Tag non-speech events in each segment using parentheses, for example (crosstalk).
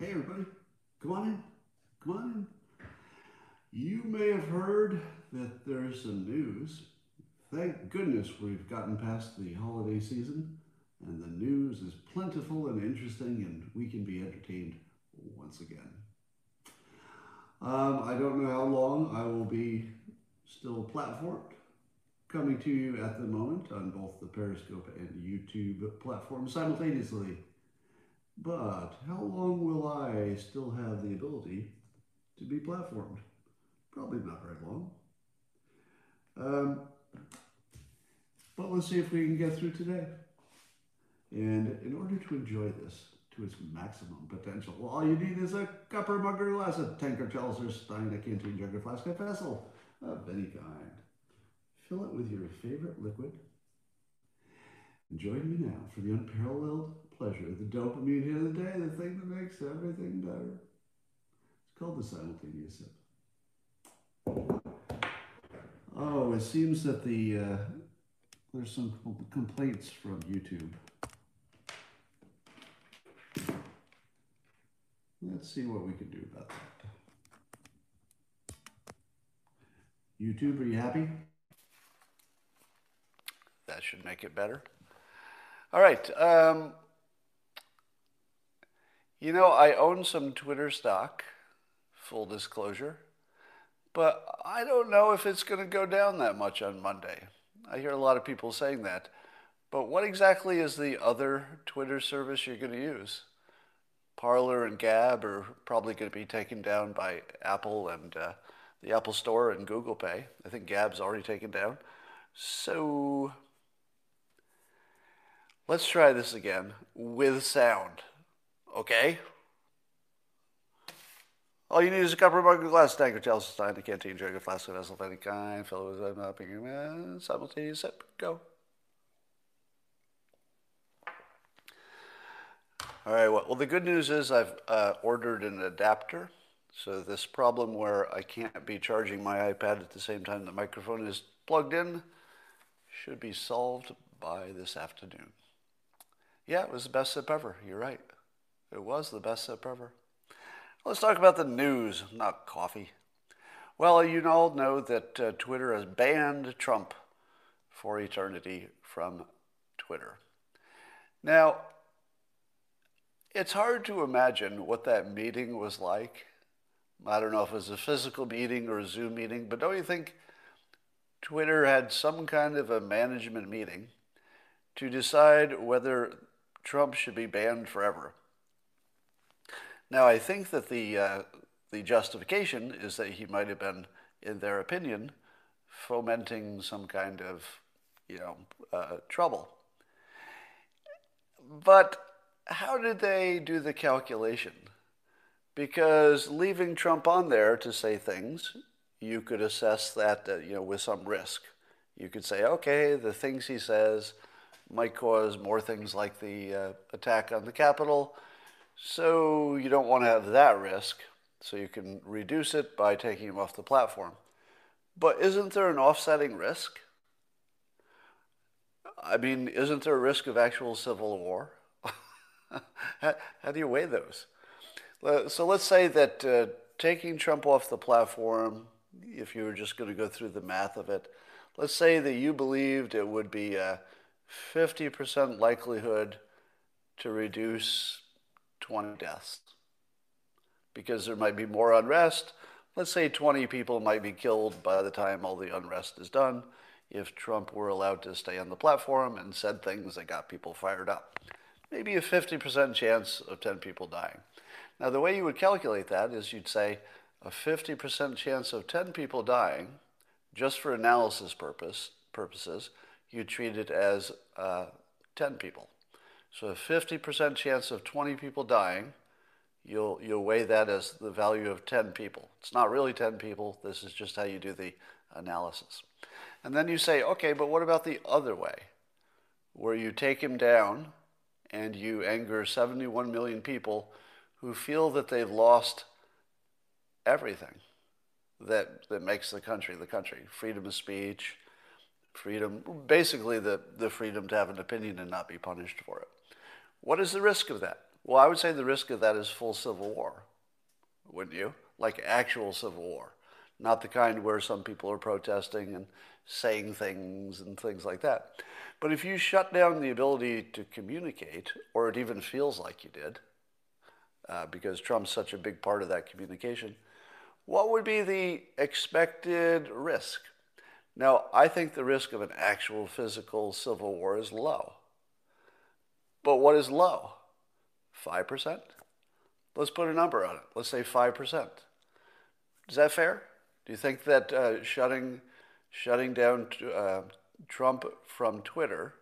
Hey, everybody, come on in. Come on in. You may have heard that there's some news. Thank goodness we've gotten past the holiday season and the news is plentiful and interesting and we can be entertained once again. Um, I don't know how long I will be still platformed, coming to you at the moment on both the Periscope and YouTube platforms simultaneously. But how long will I still have the ability to be platformed? Probably not very long. Um, but let's see if we can get through today. And in order to enjoy this to its maximum potential, well, all you need is a cup or mug or glass, a tankard, chalice, stein, a canteen, jug, or flask, a vessel of any kind. Fill it with your favorite liquid. Join me now for the unparalleled pleasure, the dopamine hit of the day, the thing that makes everything better. It's called the simultaneous sip. Oh, it seems that the uh, there's some complaints from YouTube. Let's see what we can do about that. YouTube, are you happy? That should make it better. All right. Um, you know, I own some Twitter stock, full disclosure, but I don't know if it's going to go down that much on Monday. I hear a lot of people saying that. But what exactly is the other Twitter service you're going to use? Parler and Gab are probably going to be taken down by Apple and uh, the Apple Store and Google Play. I think Gab's already taken down. So let's try this again with sound. Okay? All you need is a cup, mug, a glass, tank, chalice, stein, a canteen, jug, a flask, a vessel of any kind, fill it with a simultaneous sip. Go. All right, well, the good news is I've uh, ordered an adapter. So this problem where I can't be charging my iPad at the same time the microphone is plugged in should be solved by this afternoon. Yeah, it was the best sip ever. You're right. It was the best sip ever. Let's talk about the news, not coffee. Well, you all know that uh, Twitter has banned Trump for eternity from Twitter. Now, it's hard to imagine what that meeting was like. I don't know if it was a physical meeting or a Zoom meeting, but don't you think Twitter had some kind of a management meeting to decide whether Trump should be banned forever? Now, I think that the, uh, the justification is that he might have been, in their opinion, fomenting some kind of, you know, uh, trouble. But how did they do the calculation? Because leaving Trump on there to say things, you could assess that uh, you know with some risk. You could say, okay, the things he says might cause more things like the uh, attack on the Capitol, so you don't want to have that risk. So you can reduce it by taking him off the platform. But isn't there an offsetting risk? I mean, isn't there a risk of actual civil war? (laughs) how, how, do you weigh those? So let's say that uh, taking Trump off the platform, if you were just going to go through the math of it, let's say that you believed it would be a 50% likelihood to reduce 20 deaths because there might be more unrest. Let's say 20 people might be killed by the time all the unrest is done if Trump were allowed to stay on the platform and said things that got people fired up maybe a 50% chance of 10 people dying. Now, the way you would calculate that is you'd say a 50% chance of 10 people dying, just for analysis purpose, purposes, you treat it as uh, 10 people. So a 50% chance of 20 people dying, you'll, you'll weigh that as the value of 10 people. It's not really 10 people, this is just how you do the analysis. And then you say, okay, but what about the other way? Where you take him down and you anger 71 million people who feel that they've lost everything that, that makes the country the country freedom of speech, freedom, basically the, the freedom to have an opinion and not be punished for it. What is the risk of that? Well, I would say the risk of that is full civil war, wouldn't you? Like actual civil war, not the kind where some people are protesting and saying things and things like that. But if you shut down the ability to communicate, or it even feels like you did, uh, because Trump's such a big part of that communication, what would be the expected risk? Now, I think the risk of an actual physical civil war is low. But what is low? 5%? Let's put a number on it. Let's say 5%. Is that fair? Do you think that uh, shutting, shutting down uh, Trump from Twitter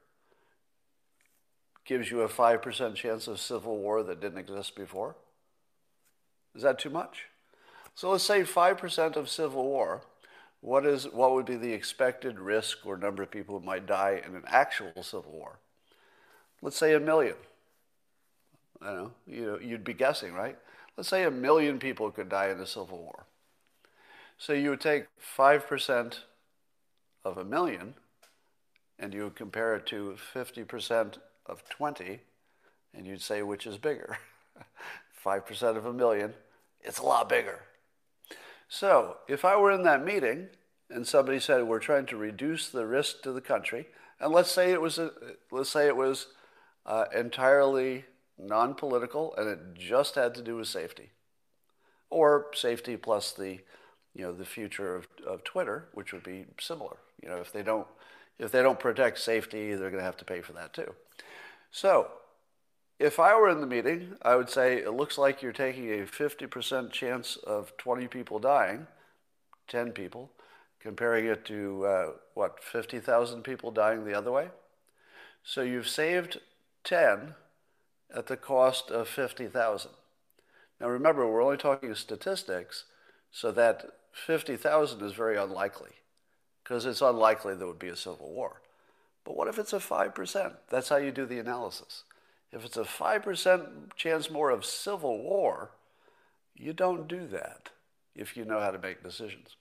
gives you a 5% chance of civil war that didn't exist before? Is that too much? So let's say 5% of civil war. What, is, what would be the expected risk or number of people who might die in an actual civil war? Let's say a million. I don't know, you, you'd be guessing, right? Let's say a million people could die in a civil war. So you would take 5% of a million and you would compare it to 50% of 20 and you'd say which is bigger. (laughs) 5% of a million, it's a lot bigger. So if I were in that meeting and somebody said we're trying to reduce the risk to the country, and let's say it was a, let's say it was uh, entirely non-political and it just had to do with safety, or safety plus the you know the future of, of Twitter, which would be similar. You know if they don't if they don't protect safety, they're going to have to pay for that too. So if I were in the meeting, I would say it looks like you're taking a 50% chance of 20 people dying, 10 people, comparing it to uh, what, 50,000 people dying the other way. So you've saved 10 at the cost of 50,000. Now remember, we're only talking statistics, so that 50,000 is very unlikely because it's unlikely there would be a civil war. But what if it's a 5%? That's how you do the analysis. If it's a 5% chance more of civil war, you don't do that if you know how to make decisions.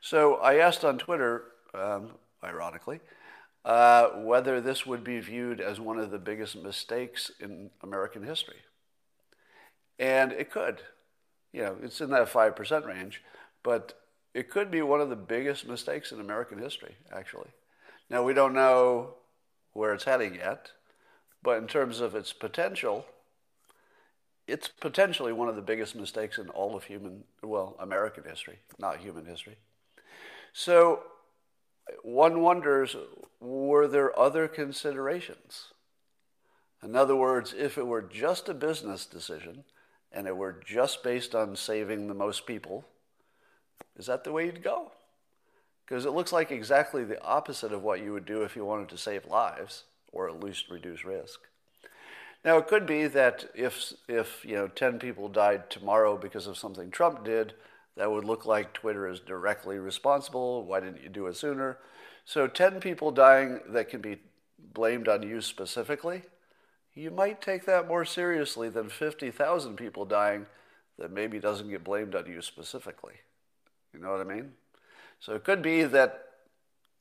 So I asked on Twitter, um, ironically, uh, whether this would be viewed as one of the biggest mistakes in American history. And it could. You know, it's in that 5% range, but it could be one of the biggest mistakes in American history, actually. Now, we don't know where it's heading yet. But in terms of its potential, it's potentially one of the biggest mistakes in all of human, well, American history, not human history. So one wonders were there other considerations? In other words, if it were just a business decision and it were just based on saving the most people, is that the way you'd go? Because it looks like exactly the opposite of what you would do if you wanted to save lives or at least reduce risk. Now, it could be that if, if you know, 10 people died tomorrow because of something Trump did, that would look like Twitter is directly responsible. Why didn't you do it sooner? So, 10 people dying that can be blamed on you specifically, you might take that more seriously than 50,000 people dying that maybe doesn't get blamed on you specifically. You know what I mean? So, it could be that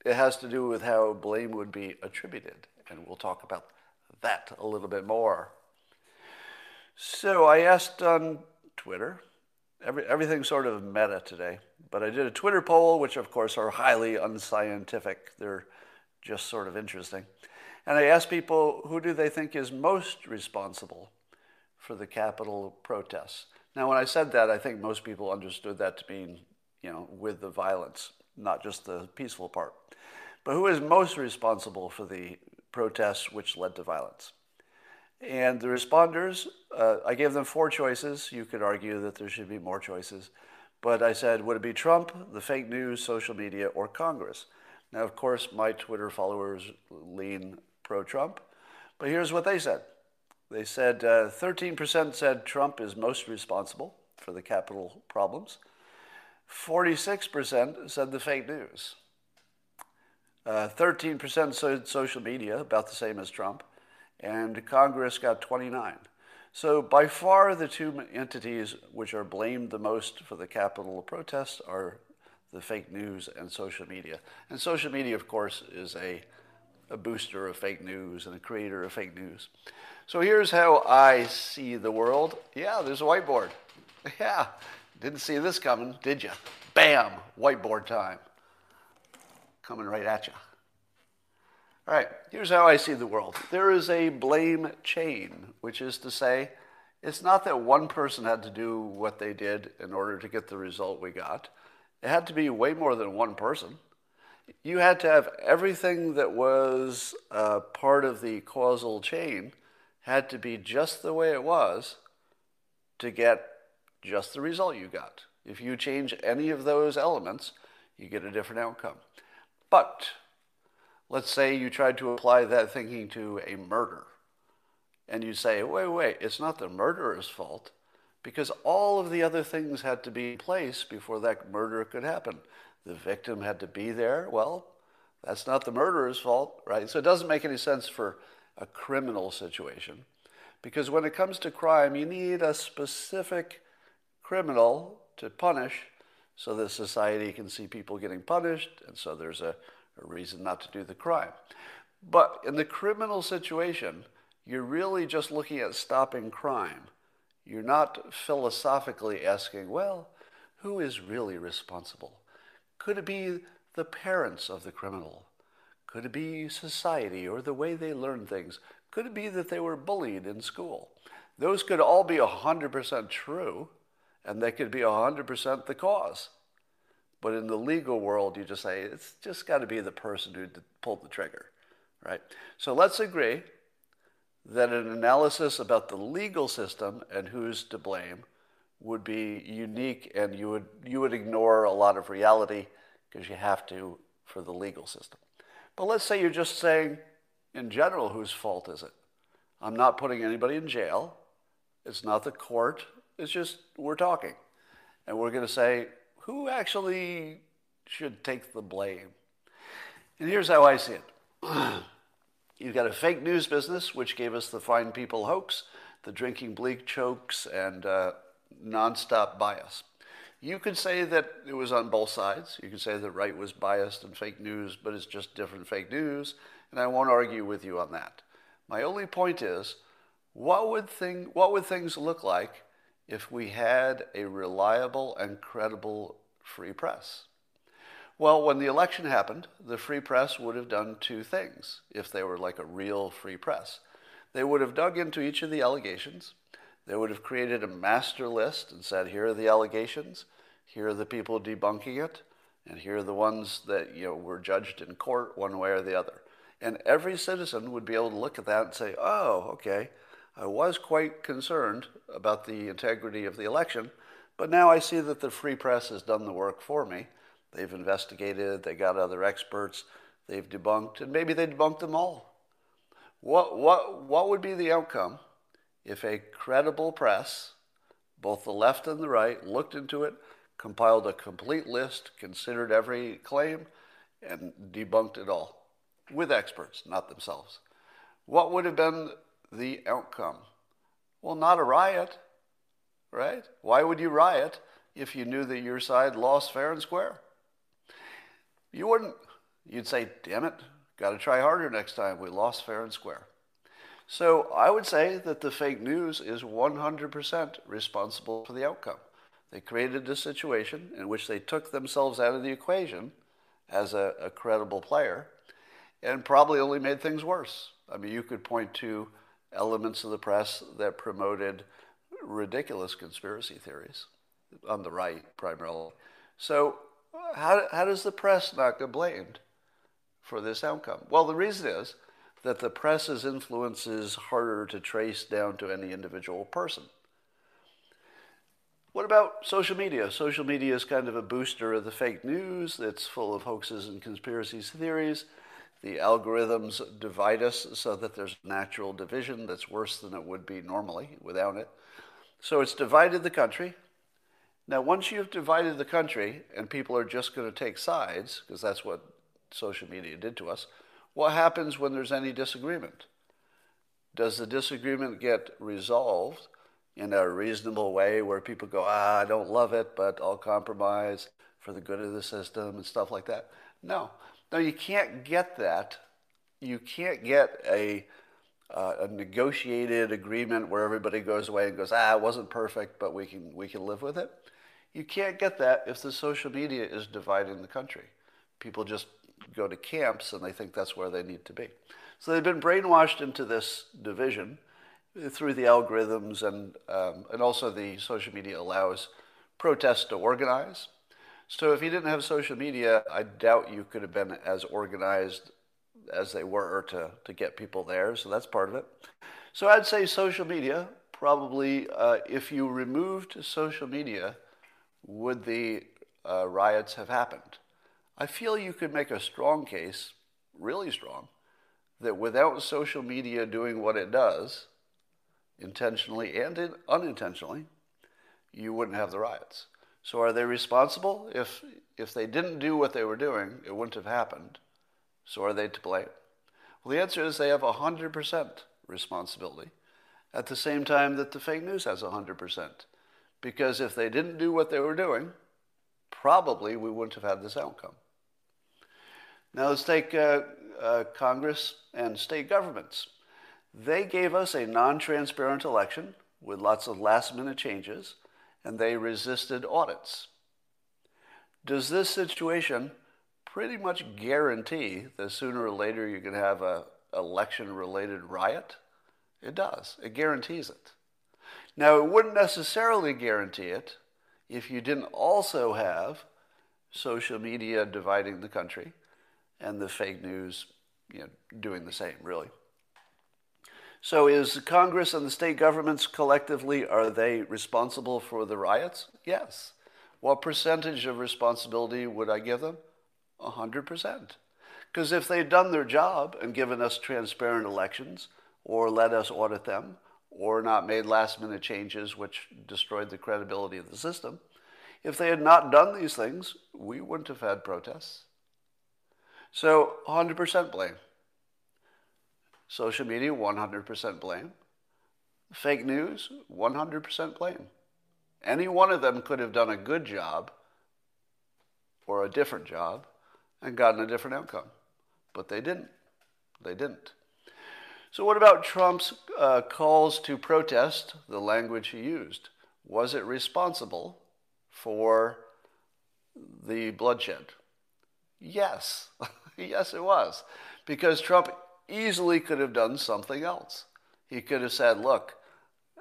it has to do with how blame would be attributed and we'll talk about that a little bit more. So I asked on Twitter, every, everything's sort of meta today, but I did a Twitter poll, which of course are highly unscientific. They're just sort of interesting. And I asked people who do they think is most responsible for the Capitol protests. Now, when I said that, I think most people understood that to mean, you know, with the violence, not just the peaceful part. But who is most responsible for the protests which led to violence. And the responders, uh, I gave them four choices. You could argue that there should be more choices. But I said, would it be Trump, the fake news, social media, or Congress? Now, of course, my Twitter followers lean pro Trump. But here's what they said they said uh, 13% said Trump is most responsible for the Capitol problems, 46% said the fake news. Uh, 13% said social media, about the same as Trump, and Congress got 29. So by far the two entities which are blamed the most for the Capitol protests are the fake news and social media. And social media, of course, is a a booster of fake news and a creator of fake news. So here's how I see the world. Yeah, there's a whiteboard. (laughs) Yeah, didn't see this coming, did you? Bam, whiteboard time. Coming right at you. All right, here's how I see the world. There is a blame chain, which is to say, it's not that one person had to do what they did in order to get the result we got. It had to be way more than one person. You had to have everything that was uh, part of the causal chain had to be just the way it was to get just the result you got. If you change any of those elements, you get a different outcome. But let's say you tried to apply that thinking to a murder, and you say, wait, wait, it's not the murderer's fault because all of the other things had to be in place before that murder could happen. The victim had to be there. Well, that's not the murderer's fault, right? So it doesn't make any sense for a criminal situation because when it comes to crime, you need a specific criminal to punish so that society can see people getting punished, and so there's a, a reason not to do the crime. But in the criminal situation, you're really just looking at stopping crime. You're not philosophically asking, well, who is really responsible? Could it be the parents of the criminal? Could it be society or the way they learn things? Could it be that they were bullied in school? Those could all be 100% true, and they could be 100% the cause. But in the legal world, you just say it's just got to be the person who pulled the trigger, right? So let's agree that an analysis about the legal system and who's to blame would be unique and you would, you would ignore a lot of reality because you have to for the legal system. But let's say you're just saying, in general, whose fault is it? I'm not putting anybody in jail. It's not the court. It's just we're talking. And we're going to say, who actually should take the blame? And here's how I see it. (clears throat) You've got a fake news business, which gave us the fine people hoax, the drinking bleach hoax, and uh, nonstop bias. You could say that it was on both sides. You could say the right was biased and fake news, but it's just different fake news, and I won't argue with you on that. My only point is, what would, thing, what would things look like if we had a reliable and credible free press? Well, when the election happened, the free press would have done two things if they were like a real free press. They would have dug into each of the allegations. They would have created a master list and said, here are the allegations, here are the people debunking it, and here are the ones that you know were judged in court one way or the other. And every citizen would be able to look at that and say, oh, okay, I was quite concerned about the integrity of the election, but now I see that the free press has done the work for me. They've investigated, they got other experts, they've debunked, and maybe they debunked them all. What, what, what would be the outcome if a credible press, both the left and the right, looked into it, compiled a complete list, considered every claim, and debunked it all with experts, not themselves? What would have been the outcome? Well, not a riot, right? Why would you riot if you knew that your side lost fair and square? You wouldn't. You'd say, damn it, got to try harder next time. We lost fair and square. So I would say that the fake news is 100% responsible for the outcome. They created a situation in which they took themselves out of the equation as a, a credible player and probably only made things worse. I mean, you could point to elements of the press that promoted ridiculous conspiracy theories on the right, primarily. So, how, how does the press not get blamed for this outcome? Well, the reason is that the press's influence is harder to trace down to any individual person. What about social media? Social media is kind of a booster of the fake news that's full of hoaxes and conspiracy theories. The algorithms divide us so that there's natural division that's worse than it would be normally without it. So it's divided the country. Now, once you've divided the country and people are just going to take sides, because that's what social media did to us, what happens when there's any disagreement? Does the disagreement get resolved in a reasonable way where people go, ah, I don't love it, but I'll compromise for the good of the system and stuff like that? No. No, you can't get that you can't get a, uh, a negotiated agreement where everybody goes away and goes, ah, it wasn't perfect, but we can, we can live with it. You can't get that if the social media is dividing the country. People just go to camps and they think that's where they need to be. So they've been brainwashed into this division through the algorithms and, um, and also the social media allows protests to organize. So if you didn't have social media, I doubt you could have been as organized as they were to, to get people there. So that's part of it. So I'd say social media, probably, uh, if you removed social media, would the uh, riots have happened? I feel you could make a strong case, really strong, that without social media doing what it does, intentionally and unintentionally, you wouldn't have the riots. So are they responsible? If, if they didn't do what they were doing, it wouldn't have happened. So are they to blame? Well, the answer is they have 100% responsibility at the same time that the fake news has 100%. Because if they didn't do what they were doing, probably we wouldn't have had this outcome. Now let's take uh, uh, Congress and state governments. They gave us a non transparent election with lots of last minute changes, and they resisted audits. Does this situation pretty much guarantee that sooner or later you're going to have a election related riot? It does. It guarantees it. Now, it wouldn't necessarily guarantee it if you didn't also have social media dividing the country and the fake news you know, doing the same, really. So is Congress and the state governments collectively, are they responsible for the riots? Yes. What percentage of responsibility would I give them? 100%. Because if they'd done their job and given us transparent elections or let us audit them or not made last minute changes which destroyed the credibility of the system, if they had not done these things, we wouldn't have had protests. So 100% blame. Social media, 100% blame. Fake news, 100% blame. Any one of them could have done a good job or a different job and gotten a different outcome. But they didn't. They didn't. So, what about Trump's uh, calls to protest, the language he used? Was it responsible for the bloodshed? Yes. (laughs) yes, it was. Because Trump easily could have done something else. He could have said, look,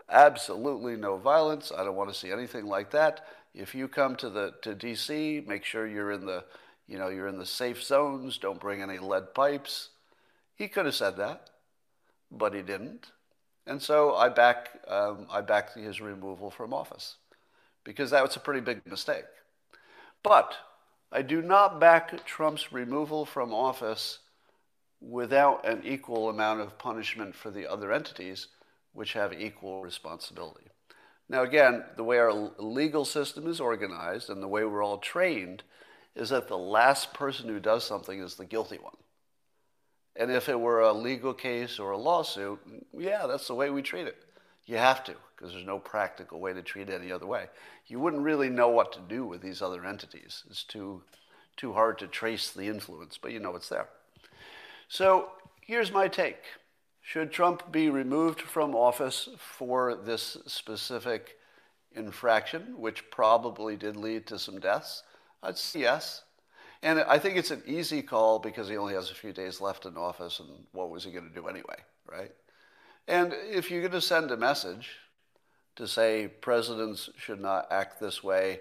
absolutely no violence. I don't want to see anything like that. If you come to the to DC, make sure you're in the you know you're in the safe zones. Don't bring any lead pipes. He could have said that, but he didn't. And so I back um, I back his removal from office because that was a pretty big mistake. But I do not back Trump's removal from office without an equal amount of punishment for the other entities which have equal responsibility. Now, again, the way our legal system is organized and the way we're all trained is that the last person who does something is the guilty one. And if it were a legal case or a lawsuit, yeah, that's the way we treat it. You have to, because there's no practical way to treat it any other way. You wouldn't really know what to do with these other entities. It's too, too hard to trace the influence, but you know it's there. So here's my take. Should Trump be removed from office for this specific infraction, which probably did lead to some deaths? I'd say yes. And I think it's an easy call because he only has a few days left in office, and what was he going to do anyway, right? And if you're going to send a message to say presidents should not act this way,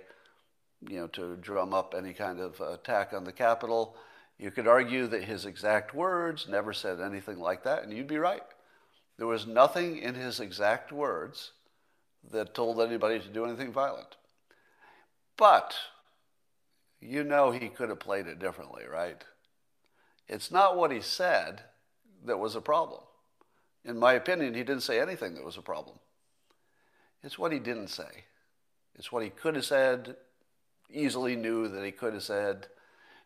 you know, to drum up any kind of attack on the Capitol, you could argue that his exact words never said anything like that, and you'd be right. There was nothing in his exact words that told anybody to do anything violent. But you know he could have played it differently, right? It's not what he said that was a problem. In my opinion, he didn't say anything that was a problem. It's what he didn't say. It's what he could have said, easily knew that he could have said.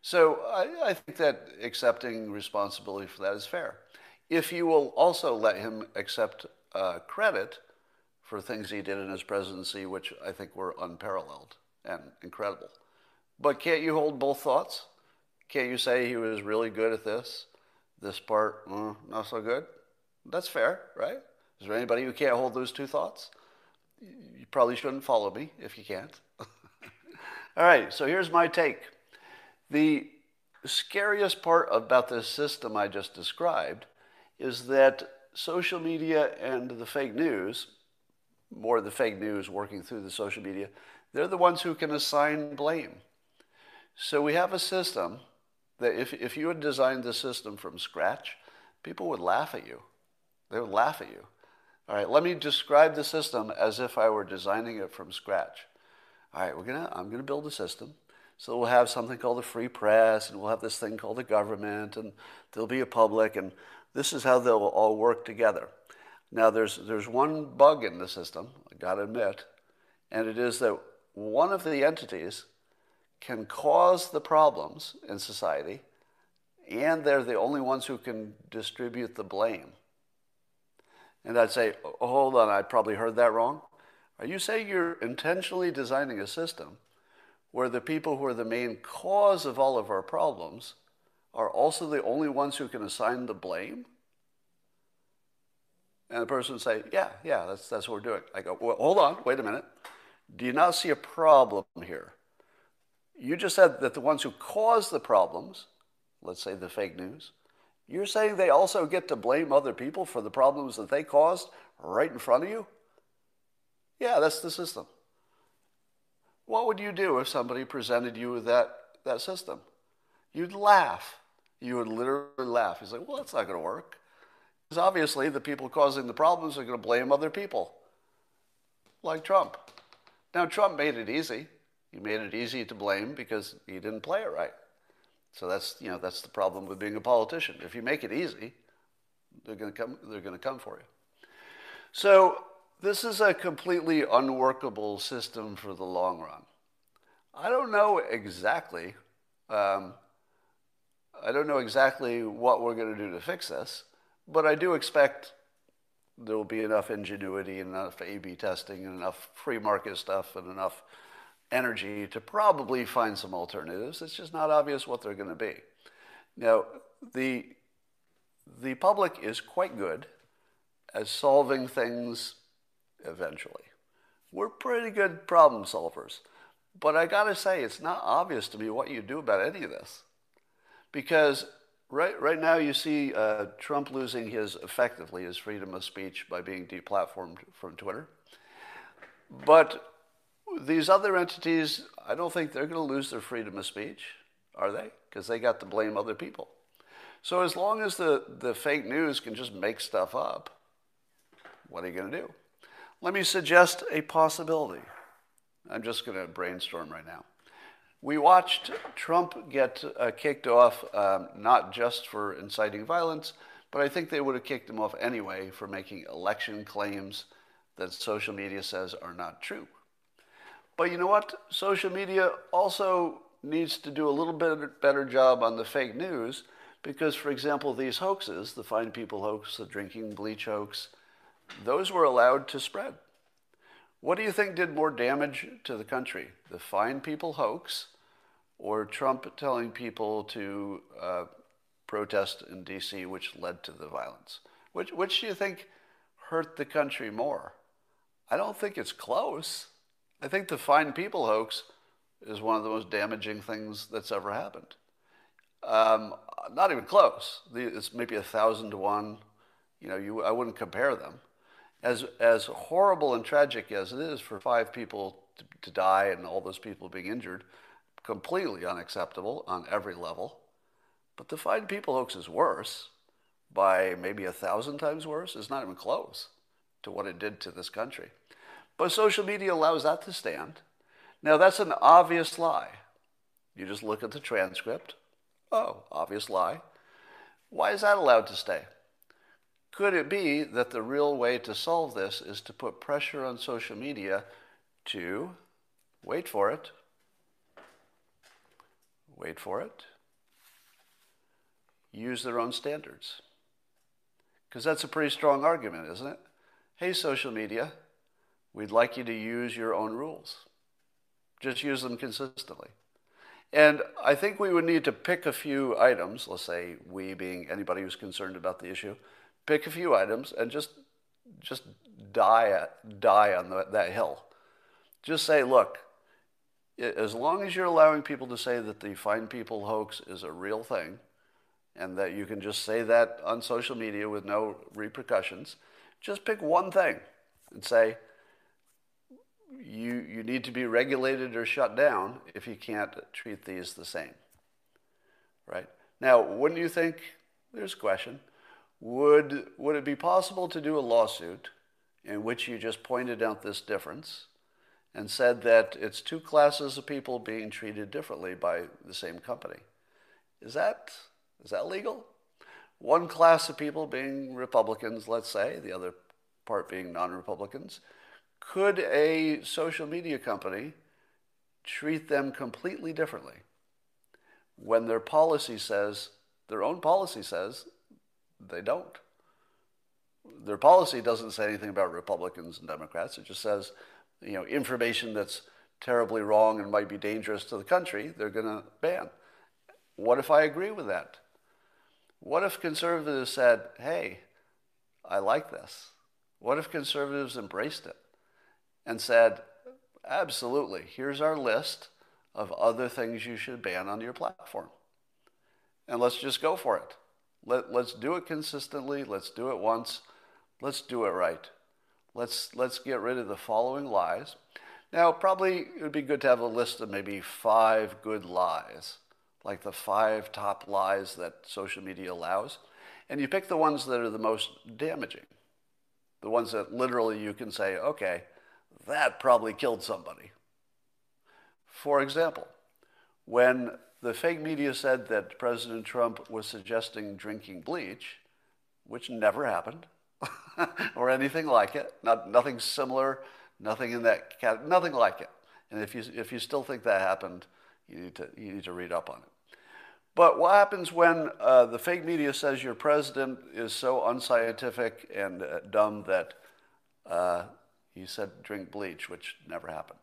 So I, I think that accepting responsibility for that is fair. If you will also let him accept uh, credit for things he did in his presidency, which I think were unparalleled and incredible. But can't you hold both thoughts? Can't you say he was really good at this? This part, mm, not so good. That's fair, right? Is there anybody who can't hold those two thoughts? You probably shouldn't follow me if you can't. (laughs) All right, so here's my take. The scariest part about this system I just described is that social media and the fake news, more the fake news working through the social media, they're the ones who can assign blame. So we have a system that if, if you had designed the system from scratch, people would laugh at you. They would laugh at you. All right, let me describe the system as if I were designing it from scratch. All right, we're gonna, I'm going to build a system. So we'll have something called the free press, and we'll have this thing called the government, and there'll be a public, and this is how they'll all work together. Now, there's, there's one bug in the system, I gotta admit, and it is that one of the entities can cause the problems in society, and they're the only ones who can distribute the blame. And I'd say, oh, hold on, I probably heard that wrong. Are you saying you're intentionally designing a system where the people who are the main cause of all of our problems are also the only ones who can assign the blame? And the person would say, Yeah, yeah, that's, that's what we're doing. I go, Well, hold on, wait a minute. Do you not see a problem here? You just said that the ones who cause the problems, let's say the fake news, you're saying they also get to blame other people for the problems that they caused right in front of you? Yeah, that's the system. What would you do if somebody presented you with that, that system? You'd laugh. You would literally laugh. He's like, well, that's not going to work. Because obviously, the people causing the problems are going to blame other people, like Trump. Now, Trump made it easy. He made it easy to blame because he didn't play it right. So that's you know that's the problem with being a politician. If you make it easy, they're going to come. They're going to come for you. So this is a completely unworkable system for the long run. I don't know exactly. Um, I don't know exactly what we're going to do to fix this, but I do expect there will be enough ingenuity and enough A/B testing and enough free market stuff and enough energy to probably find some alternatives. It's just not obvious what they're going to be. Now, the the public is quite good at solving things eventually. We're pretty good problem solvers. But I got to say, it's not obvious to me what you do about any of this. Because right, right now you see uh, Trump losing his, effectively, his freedom of speech by being deplatformed from Twitter. But these other entities, I don't think they're going to lose their freedom of speech, are they? Because they got to blame other people. So as long as the, the fake news can just make stuff up, what are you going to do? Let me suggest a possibility. I'm just going to brainstorm right now. We watched Trump get uh, kicked off um, not just for inciting violence, but I think they would have kicked him off anyway for making election claims that social media says are not true. But you know what? Social media also needs to do a little bit better job on the fake news because, for example, these hoaxes, the Fine People hoax, the drinking bleach hoax, those were allowed to spread. What do you think did more damage to the country? The fine people hoax or Trump telling people to uh, protest in D.C., which led to the violence? Which, which do you think hurt the country more? I don't think it's close. I think the fine people hoax is one of the most damaging things that's ever happened. Um, not even close. It's maybe a thousand to one. You know, you, I wouldn't compare them as, as horrible and tragic as it is for five people to, to die and all those people being injured, completely unacceptable on every level. But the Fine People hoax is worse by maybe a thousand times worse. It's not even close to what it did to this country. But social media allows that to stand. Now, that's an obvious lie. You just look at the transcript. Oh, obvious lie. Why is that allowed to stay? Could it be that the real way to solve this is to put pressure on social media to, wait for it, wait for it, use their own standards? Because that's a pretty strong argument, isn't it? Hey, social media, we'd like you to use your own rules. Just use them consistently. And I think we would need to pick a few items, let's say we being anybody who's concerned about the issue, pick a few items and just just die die on the, that hill. Just say, look, as long as you're allowing people to say that the Fine People hoax is a real thing, and that you can just say that on social media with no repercussions, just pick one thing and say, you, you need to be regulated or shut down if you can't treat these the same. Right? Now, wouldn't you think, there's a question, would, would it be possible to do a lawsuit in which you just pointed out this difference and said that it's two classes of people being treated differently by the same company? Is that, is that legal? One class of people being Republicans, let's say, the other part being non Republicans could a social media company treat them completely differently when their policy says, their own policy says, they don't? Their policy doesn't say anything about Republicans and Democrats. It just says, you know, information that's terribly wrong and might be dangerous to the country, they're going to ban. What if I agree with that? What if conservatives said, hey, I like this? What if conservatives embraced it? And said, absolutely, here's our list of other things you should ban on your platform. And let's just go for it. Let, let's do it consistently. Let's do it once. Let's do it right. Let's, let's get rid of the following lies. Now, probably it would be good to have a list of maybe five good lies, like the five top lies that social media allows. And you pick the ones that are the most damaging, the ones that literally you can say, okay, that probably killed somebody. For example, when the fake media said that President Trump was suggesting drinking bleach, which never happened, (laughs) or anything like it, not, nothing similar, nothing in that cat, nothing like it. And if you, if you still think that happened, you need to, you need to read up on it. But what happens when uh, the fake media says your president is so unscientific and uh, dumb that uh, he said drink bleach, which never happened.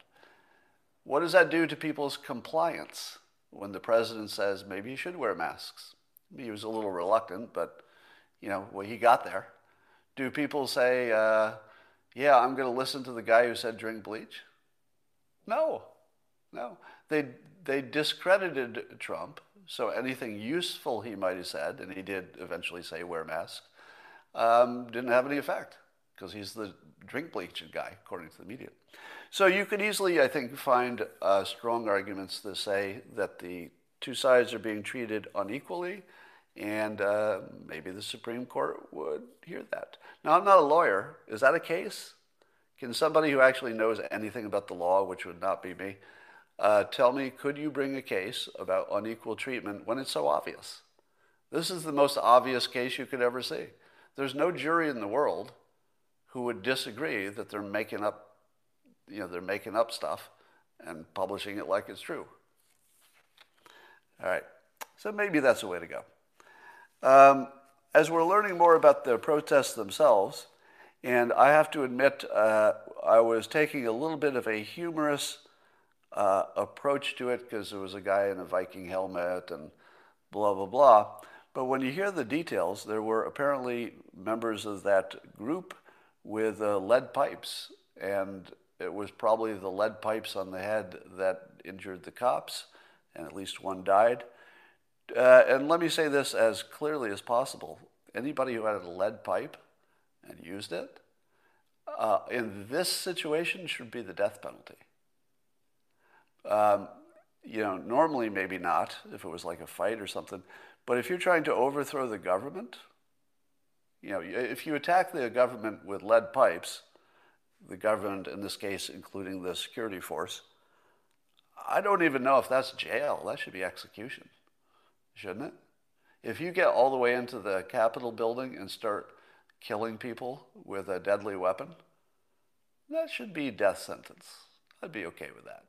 What does that do to people's compliance when the president says maybe you should wear masks? He was a little reluctant, but you know, well, he got there. Do people say, uh, yeah, I'm going to listen to the guy who said drink bleach? No, no. They, they discredited Trump, so anything useful he might have said, and he did eventually say wear masks, um, didn't have any effect because he's the drink bleach guy, according to the media. So you could easily, I think, find uh, strong arguments to say that the two sides are being treated unequally, and uh, maybe the Supreme Court would hear that. Now, I'm not a lawyer. Is that a case? Can somebody who actually knows anything about the law, which would not be me, uh, tell me, could you bring a case about unequal treatment when it's so obvious? This is the most obvious case you could ever see. There's no jury in the world who would disagree that they're making up, you know, they're making up stuff and publishing it like it's true. All right, so maybe that's the way to go. Um, as we're learning more about the protests themselves, and I have to admit, uh, I was taking a little bit of a humorous uh, approach to it because there was a guy in a Viking helmet and blah, blah, blah. But when you hear the details, there were apparently members of that group with uh, lead pipes, and it was probably the lead pipes on the head that injured the cops, and at least one died. Uh, and let me say this as clearly as possible anybody who had a lead pipe and used it, uh, in this situation, should be the death penalty. Um, you know, normally maybe not if it was like a fight or something, but if you're trying to overthrow the government, you know, if you attack the government with lead pipes, the government in this case, including the security force, I don't even know if that's jail. That should be execution, shouldn't it? If you get all the way into the Capitol building and start killing people with a deadly weapon, that should be death sentence. I'd be okay with that.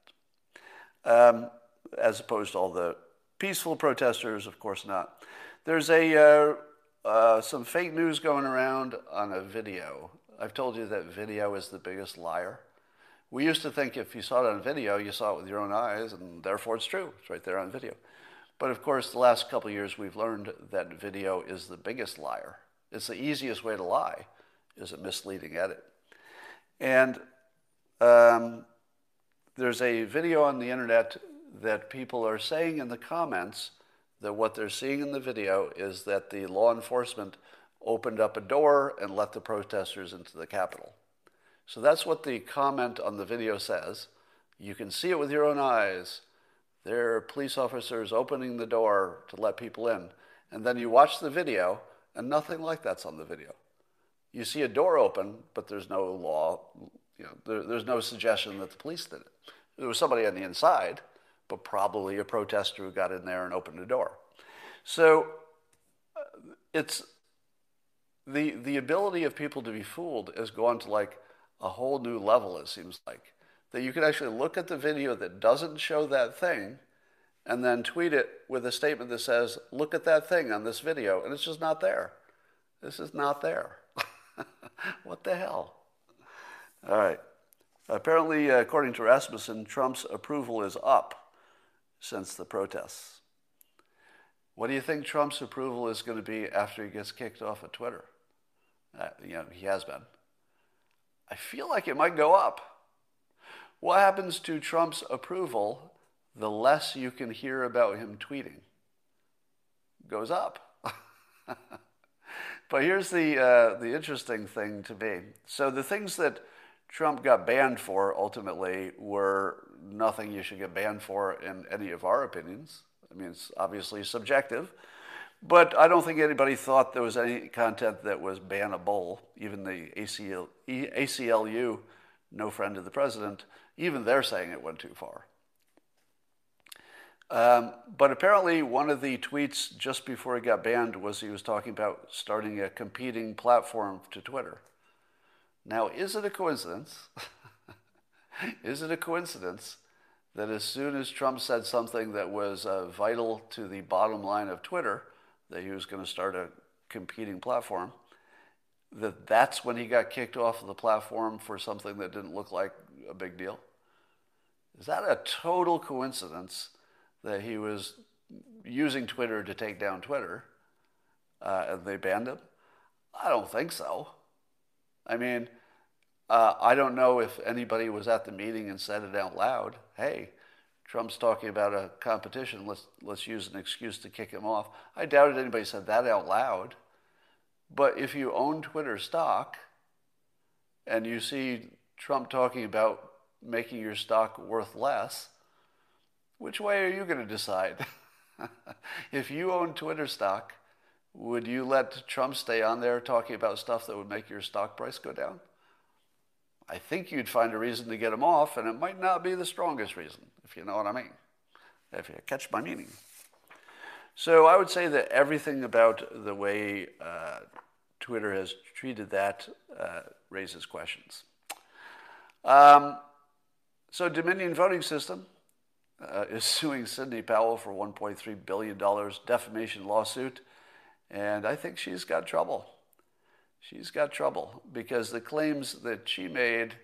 Um, as opposed to all the peaceful protesters, of course not. There's a uh, uh, some fake news going around on a video. I've told you that video is the biggest liar. We used to think if you saw it on video, you saw it with your own eyes, and therefore it's true. It's right there on video. But of course, the last couple years, we've learned that video is the biggest liar. It's the easiest way to lie, is a misleading edit. And um, there's a video on the internet that people are saying in the comments that what they're seeing in the video is that the law enforcement opened up a door and let the protesters into the Capitol. So that's what the comment on the video says. You can see it with your own eyes. There are police officers opening the door to let people in. And then you watch the video, and nothing like that's on the video. You see a door open, but there's no law, you know, there, there's no suggestion that the police did it. There was somebody on the inside, but probably a protester who got in there and opened the door. So uh, it's the, the ability of people to be fooled has gone to like a whole new level, it seems like. That you can actually look at the video that doesn't show that thing and then tweet it with a statement that says, Look at that thing on this video, and it's just not there. This is not there. (laughs) what the hell? All right. Apparently, according to Rasmussen, Trump's approval is up since the protests. What do you think Trump's approval is going to be after he gets kicked off of Twitter? Uh, you know, he has been. I feel like it might go up. What happens to Trump's approval the less you can hear about him tweeting? Goes up. (laughs) but here's the, uh, the interesting thing to me. So the things that Trump got banned for ultimately were nothing you should get banned for in any of our opinions. I mean, it's obviously subjective. But I don't think anybody thought there was any content that was bannable. Even the ACL, ACLU, no friend of the president, even they're saying it went too far. Um, but apparently, one of the tweets just before he got banned was he was talking about starting a competing platform to Twitter. Now, is it a coincidence? (laughs) is it a coincidence that as soon as Trump said something that was uh, vital to the bottom line of Twitter, that he was going to start a competing platform, that that's when he got kicked off of the platform for something that didn't look like a big deal? Is that a total coincidence that he was using Twitter to take down Twitter uh, and they banned him? I don't think so. I mean, uh, I don't know if anybody was at the meeting and said it out loud. Hey, Trump's talking about a competition. Let's, let's use an excuse to kick him off. I doubted anybody said that out loud. But if you own Twitter stock and you see Trump talking about making your stock worth less, which way are you going to decide? (laughs) if you own Twitter stock, would you let Trump stay on there talking about stuff that would make your stock price go down? I think you'd find a reason to get him off, and it might not be the strongest reason, if you know what I mean, if you catch my meaning. So I would say that everything about the way uh, Twitter has treated that uh, raises questions. Um, so Dominion Voting System uh, (laughs) is suing Sidney Powell for $1.3 billion defamation lawsuit, and I think she's got trouble she's got trouble because the claims that she made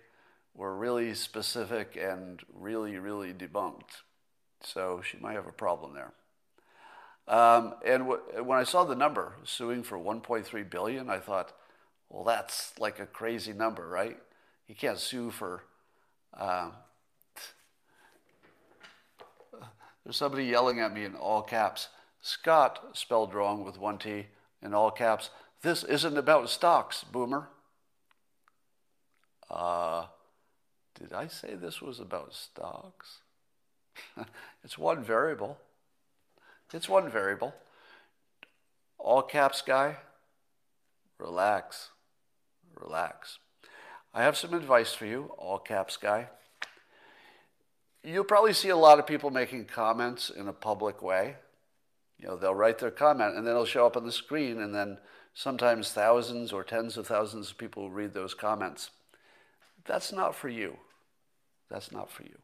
were really specific and really, really debunked. So she might have a problem there. Um, and w- when I saw the number, suing for 1.3 billion, I thought, well, that's like a crazy number, right? You can't sue for. Uh, there's somebody yelling at me in all caps. Scott spelled wrong with one T in all caps. This isn't about stocks, boomer. Uh, did I say this was about stocks? (laughs) it's one variable. It's one variable. All caps guy, relax, relax. I have some advice for you, all caps guy. You'll probably see a lot of people making comments in a public way. You know, they'll write their comment and then it'll show up on the screen and then Sometimes thousands or tens of thousands of people read those comments. That's not for you. That's not for you.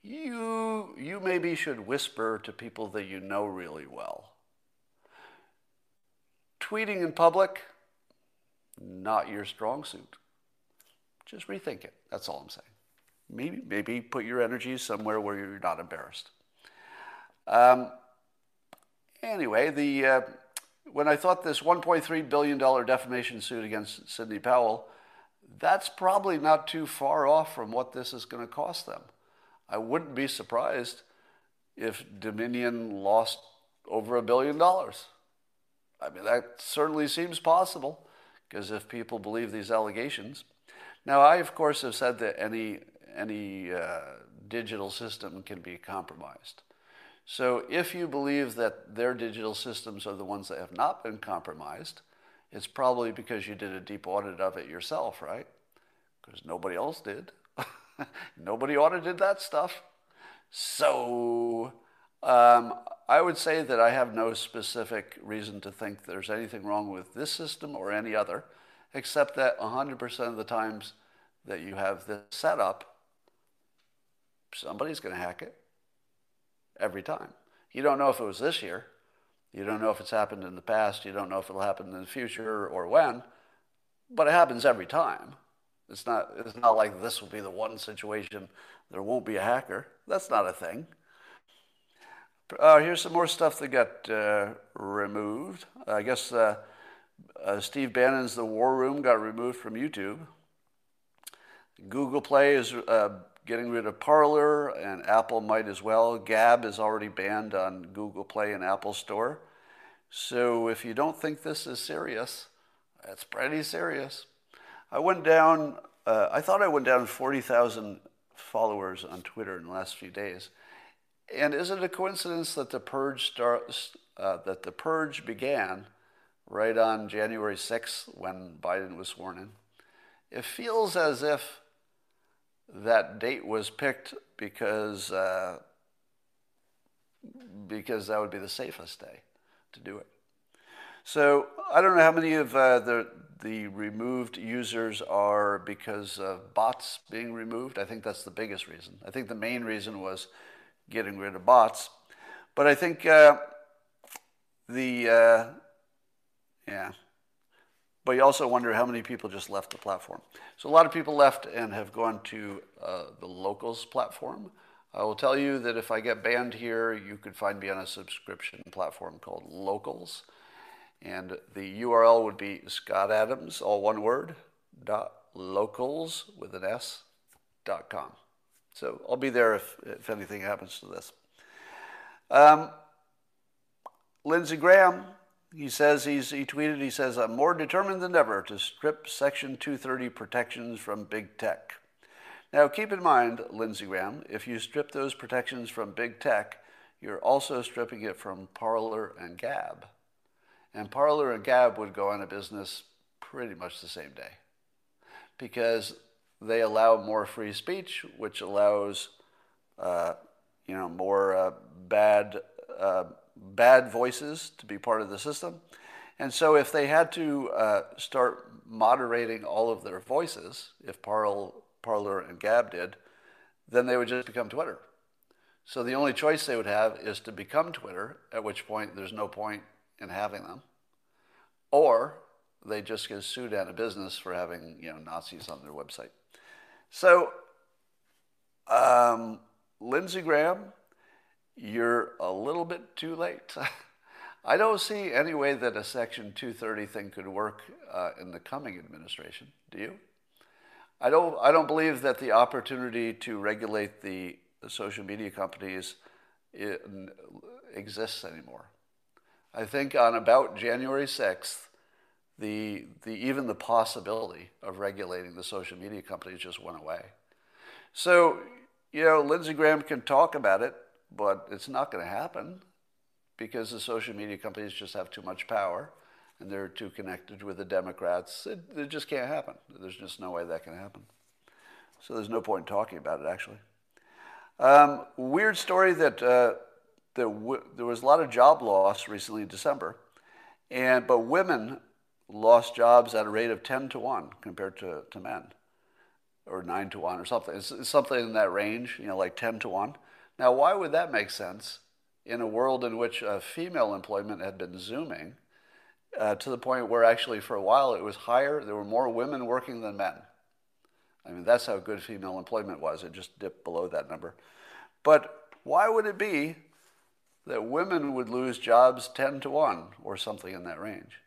You, you maybe should whisper to people that you know really well. Tweeting in public, not your strong suit. Just rethink it. That's all I'm saying. maybe, maybe put your energy somewhere where you're not embarrassed. Um, anyway, the, uh, when I thought this $1.3 billion defamation suit against Sidney Powell, that's probably not too far off from what this is going to cost them. I wouldn't be surprised if Dominion lost over a billion dollars. I mean, that certainly seems possible because if people believe these allegations. Now, I, of course, have said that any, any uh, digital system can be compromised. So if you believe that their digital systems are the ones that have not been compromised, it's probably because you did a deep audit of it yourself, right? Because nobody else did. (laughs) nobody audited that stuff. So um, I would say that I have no specific reason to think there's anything wrong with this system or any other, except that 100% of the times that you have this set up, somebody's going to hack it every time. You don't know if it was this year. You don't know if it's happened in the past. You don't know if it'll happen in the future or when. But it happens every time. It's not, it's not like this will be the one situation there won't be a hacker. That's not a thing. Uh, here's some more stuff that got uh, removed. I guess uh, uh Steve Bannon's The War Room got removed from YouTube. Google Play is uh, getting rid of Parler, and Apple might as well. Gab is already banned on Google Play and Apple Store. So if you don't think this is serious, it's pretty serious. I went down, uh, I thought I went down 40,000 followers on Twitter in the last few days. And is it a coincidence that the purge start, uh, that the purge began right on January 6th when Biden was sworn in? It feels as if that date was picked because uh, because that would be the safest day to do it. So I don't know how many of uh, the the removed users are because of bots being removed. I think that's the biggest reason. I think the main reason was getting rid of bots, but I think uh, the uh, yeah but you also wonder how many people just left the platform. So a lot of people left and have gone to uh, the locals platform. I will tell you that if I get banned here, you could find me on a subscription platform called Locals. And the URL would be Scott Adams, all one word, dot locals with an S, dot com. So I'll be there if, if anything happens to this. Um, Lindsey Graham he says he's, he tweeted, he says, I'm more determined than ever to strip Section 230 protections from big tech. Now, keep in mind, Lindsey Graham, if you strip those protections from big tech, you're also stripping it from Parler and Gab. And Parler and Gab would go out of business pretty much the same day because they allow more free speech, which allows, uh, you know, more uh, bad uh, bad voices to be part of the system. And so if they had to uh, start moderating all of their voices, if Parl, Parler and Gab did, then they would just become Twitter. So the only choice they would have is to become Twitter, at which point there's no point in having them, or they just get sued out of business for having you know Nazis on their website. So um, Lindsey Graham you're a little bit too late. (laughs) I don't see any way that a Section 230 thing could work uh, in the coming administration. Do you? I don't, I don't believe that the opportunity to regulate the, the social media companies exists anymore. I think on about January 6th, the, the, even the possibility of regulating the social media companies just went away. So, you know, Lindsey Graham can talk about it, but it's not going to happen because the social media companies just have too much power and they're too connected with the Democrats. It, it just can't happen. There's just no way that can happen. So there's no point talking about it, actually. Um, weird story that uh, there, w- there was a lot of job loss recently in December, and but women lost jobs at a rate of 10 to 1 compared to, to men, or 9 to 1 or something. It's, it's something in that range, you know, like 10 to 1. Now, why would that make sense in a world in which uh, female employment had been zooming uh, to the point where actually for a while it was higher, there were more women working than men? I mean, that's how good female employment was. It just dipped below that number. But why would it be that women would lose jobs 10 to 1 or something in that range?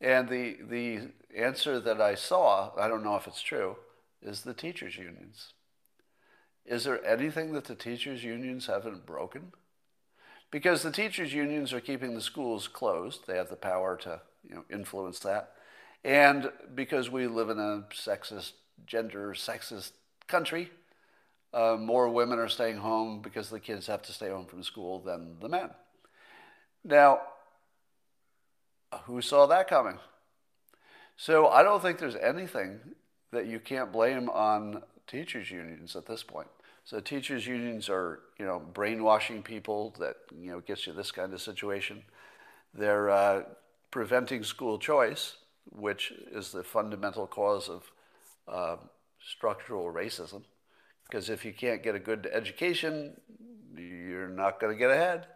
And the, the answer that I saw, I don't know if it's true, is the teachers' unions. Is there anything that the teachers' unions haven't broken? Because the teachers' unions are keeping the schools closed. They have the power to you know, influence that. And because we live in a sexist, gender sexist country, uh, more women are staying home because the kids have to stay home from school than the men. Now, who saw that coming? So I don't think there's anything that you can't blame on teachers' unions at this point. So teachers' unions are, you know, brainwashing people that, you know, gets you this kind of situation. They're uh, preventing school choice, which is the fundamental cause of uh, structural racism. Because if you can't get a good education, you're not going to get ahead.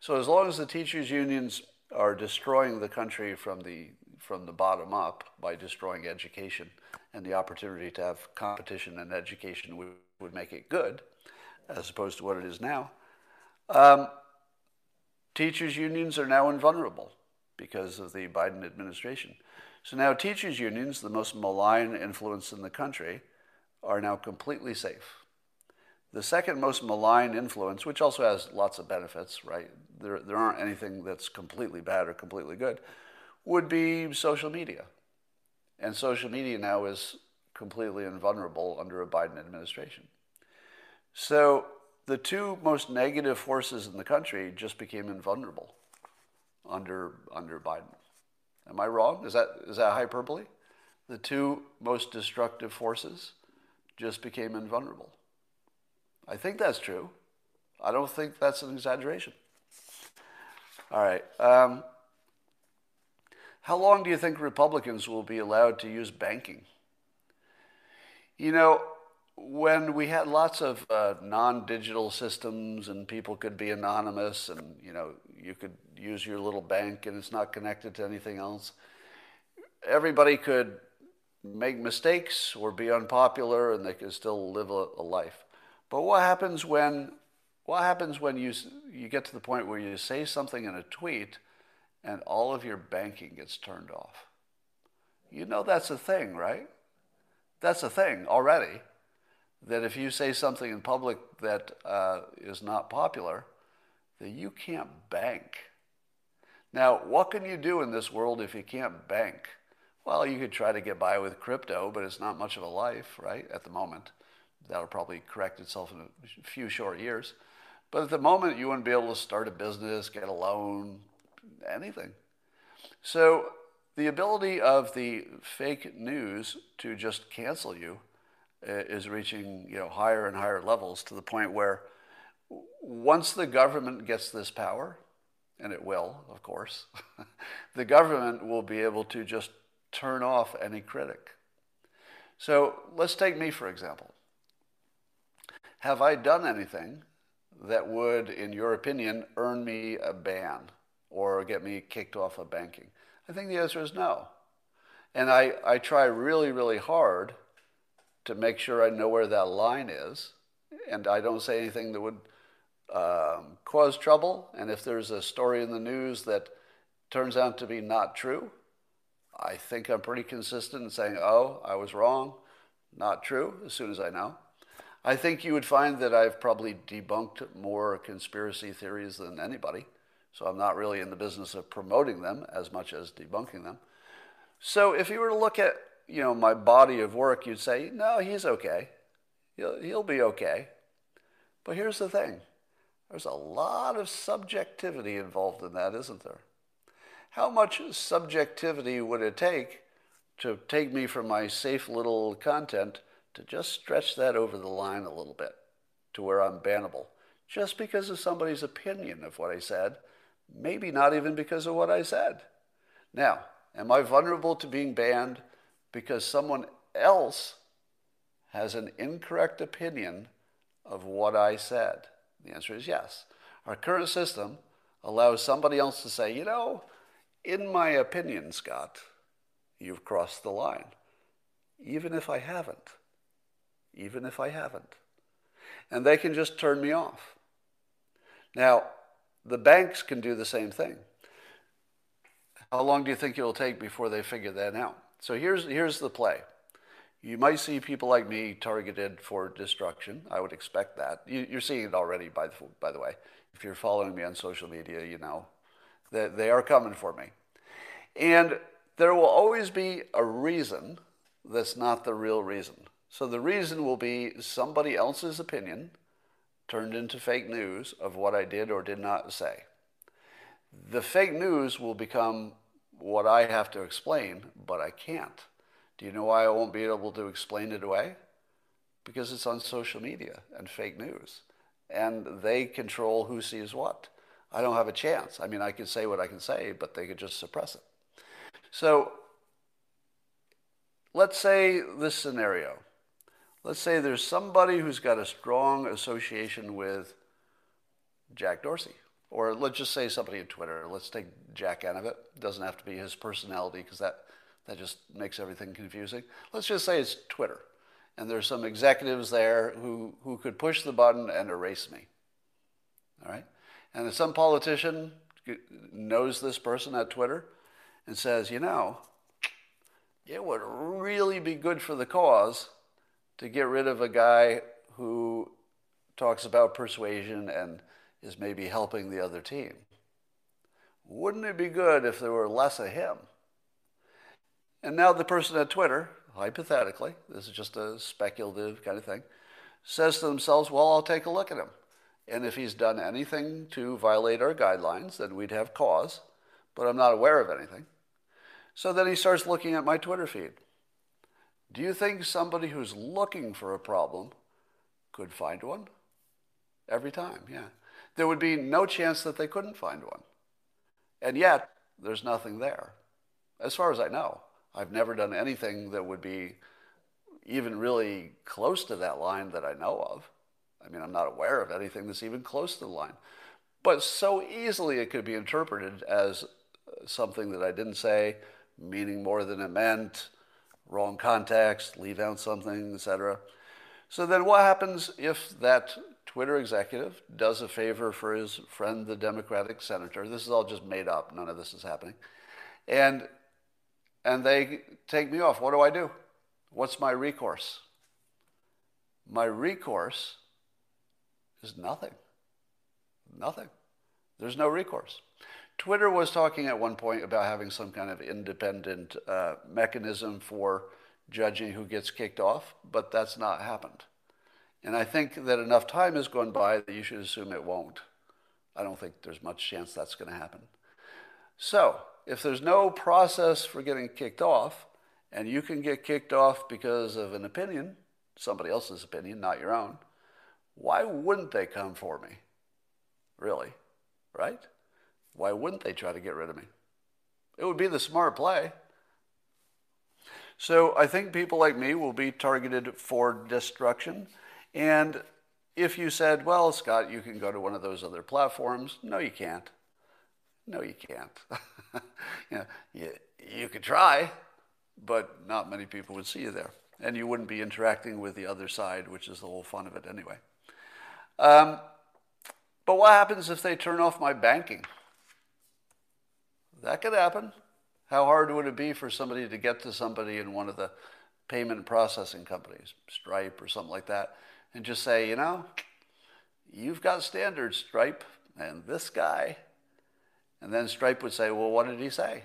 So as long as the teachers' unions are destroying the country from the from the bottom up by destroying education and the opportunity to have competition in education would, make it good as opposed to what it is now. Um, teachers' unions are now invulnerable because of the Biden administration. So now teachers' unions, the most malign influence in the country, are now completely safe. The second most malign influence, which also has lots of benefits, right? There, there aren't anything that's completely bad or completely good, would be social media. And social media now is completely invulnerable under a Biden administration. So the two most negative forces in the country just became invulnerable under, under Biden. Am I wrong? Is that, is that hyperbole? The two most destructive forces just became invulnerable. I think that's true. I don't think that's an exaggeration. All right. Um, how long do you think Republicans will be allowed to use banking? You know, when we had lots of uh, non-digital systems and people could be anonymous and you know you could use your little bank and it's not connected to anything else everybody could make mistakes or be unpopular and they could still live a, a life but what happens when what happens when you you get to the point where you say something in a tweet and all of your banking gets turned off? You know that's a thing, right? That's a thing already. That if you say something in public that uh, is not popular, that you can't bank. Now, what can you do in this world if you can't bank? Well, you could try to get by with crypto, but it's not much of a life, right, at the moment that'll probably correct itself in a few short years. But at the moment, you wouldn't be able to start a business, get a loan, anything. So the ability of the fake news to just cancel you uh, is reaching you know higher and higher levels to the point where once the government gets this power, and it will, of course, (laughs) the government will be able to just turn off any critic. So let's take me for example. Have I done anything that would, in your opinion, earn me a ban or get me kicked off of banking? I think the answer is no. And I, I try really, really hard to make sure I know where that line is. And I don't say anything that would um, cause trouble. And if there's a story in the news that turns out to be not true, I think I'm pretty consistent in saying, oh, I was wrong, not true, as soon as I know. I think you would find that I've probably debunked more conspiracy theories than anybody. So I'm not really in the business of promoting them as much as debunking them. So if you were to look at, you know, my body of work, you'd say, no, he's okay. He'll, he'll be okay. But here's the thing. There's a lot of subjectivity involved in that, isn't there? How much subjectivity would it take to take me from my safe little content to just stretch that over the line a little bit to where I'm bannable, just because of somebody's opinion of what I said, maybe not even because of what I said. Now, am I vulnerable to being banned because someone else has an incorrect opinion of what I said? The answer is yes. Our current system allows somebody else to say, you know, in my opinion, Scott, you've crossed the line even if I haven't. Even if I haven't. And they can just turn me off. Now, the banks can do the same thing. How long do you think it will take before they figure that out? So here's, here's the play. You might see people like me targeted for destruction. I would expect that. You, are seeing it already, by the, by the way. If you're following me on social media, you know that they are coming for me. And there will always be a reason that's not the real reason. So the reason will be somebody else's opinion turned into fake news of what I did or did not say. The fake news will become what I have to explain, but I can't. Do you know why I won't be able to explain it away? Because it's on social media and fake news. And they control who sees what. I don't have a chance. I mean, I can say what I can say, but they could just suppress it. So let's say this scenario. Let's say there's somebody who's got a strong association with Jack Dorsey. Or let's just say somebody at Twitter. Let's take Jack out of it. It doesn't have to be his personality because that, that just makes everything confusing. Let's just say it's Twitter. And there's some executives there who, who could push the button and erase me. All right? And if some politician knows this person at Twitter and says, you know, it would really be good for the cause to get rid of a guy who talks about persuasion and is maybe helping the other team. Wouldn't it be good if there were less of him? And now the person at Twitter, hypothetically, this is just a speculative kind of thing, says to themselves, well, I'll take a look at him. And if he's done anything to violate our guidelines, then we'd have cause, but I'm not aware of anything. So then he starts looking at my Twitter feed. Do you think somebody who's looking for a problem could find one? Every time, yeah. There would be no chance that they couldn't find one. And yet, there's nothing there. As far as I know, I've never done anything that would be even really close to that line that I know of. I mean, I'm not aware of anything that's even close to the line. But so easily it could be interpreted as something that I didn't say, meaning more than it meant, wrong context, leave out something, etc. So then what happens if that Twitter executive does a favor for his friend, the Democratic senator? This is all just made up. None of this is happening. And, and they take me off. What do I do? What's my recourse? My recourse is nothing. Nothing. There's no recourse. Twitter was talking at one point about having some kind of independent uh, mechanism for judging who gets kicked off, but that's not happened. And I think that enough time has gone by that you should assume it won't. I don't think there's much chance that's going to happen. So, if there's no process for getting kicked off, and you can get kicked off because of an opinion, somebody else's opinion, not your own, why wouldn't they come for me? Really? Right? Why wouldn't they try to get rid of me? It would be the smart play. So I think people like me will be targeted for destruction. And if you said, well, Scott, you can go to one of those other platforms, no, you can't. No, you can't. (laughs) you, know, you, you could try, but not many people would see you there. And you wouldn't be interacting with the other side, which is the whole fun of it anyway. Um, but what happens if they turn off my banking? That could happen. How hard would it be for somebody to get to somebody in one of the payment processing companies, Stripe or something like that, and just say, you know, you've got standards, Stripe, and this guy. And then Stripe would say, well, what did he say?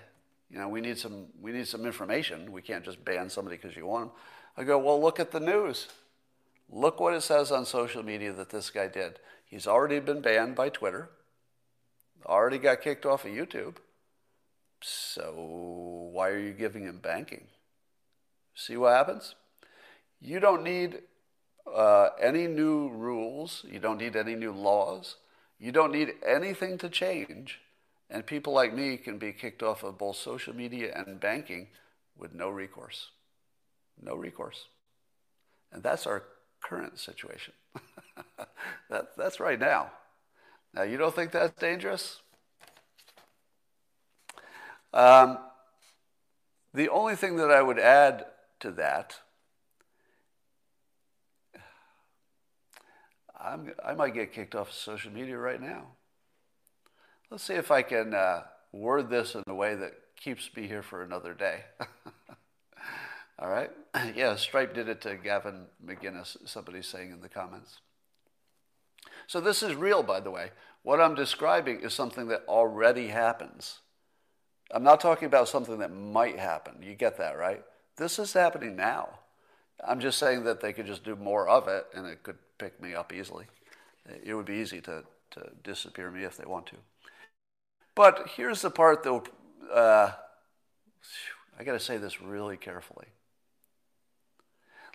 You know, we need some, we need some information. We can't just ban somebody because you want them. I go, well, look at the news. Look what it says on social media that this guy did. He's already been banned by Twitter, already got kicked off of YouTube. So why are you giving him banking? See what happens? You don't need uh, any new rules. You don't need any new laws. You don't need anything to change. And people like me can be kicked off of both social media and banking with no recourse. No recourse. And that's our current situation. (laughs) that, that's right now. Now, you don't think that's dangerous? Um, the only thing that I would add to that, I'm, i might get kicked off social media right now. Let's see if I can uh, word this in a way that keeps me here for another day. (laughs) All right? (clears throat) Yeah, Stripe did it to Gavin McInnes, somebody's saying in the comments. So this is real, by the way. What I'm describing is something that already happens. I'm not talking about something that might happen. You get that, right? This is happening now. I'm just saying that they could just do more of it and it could pick me up easily. It would be easy to, to disappear me if they want to. But here's the part that uh, I got to say this really carefully.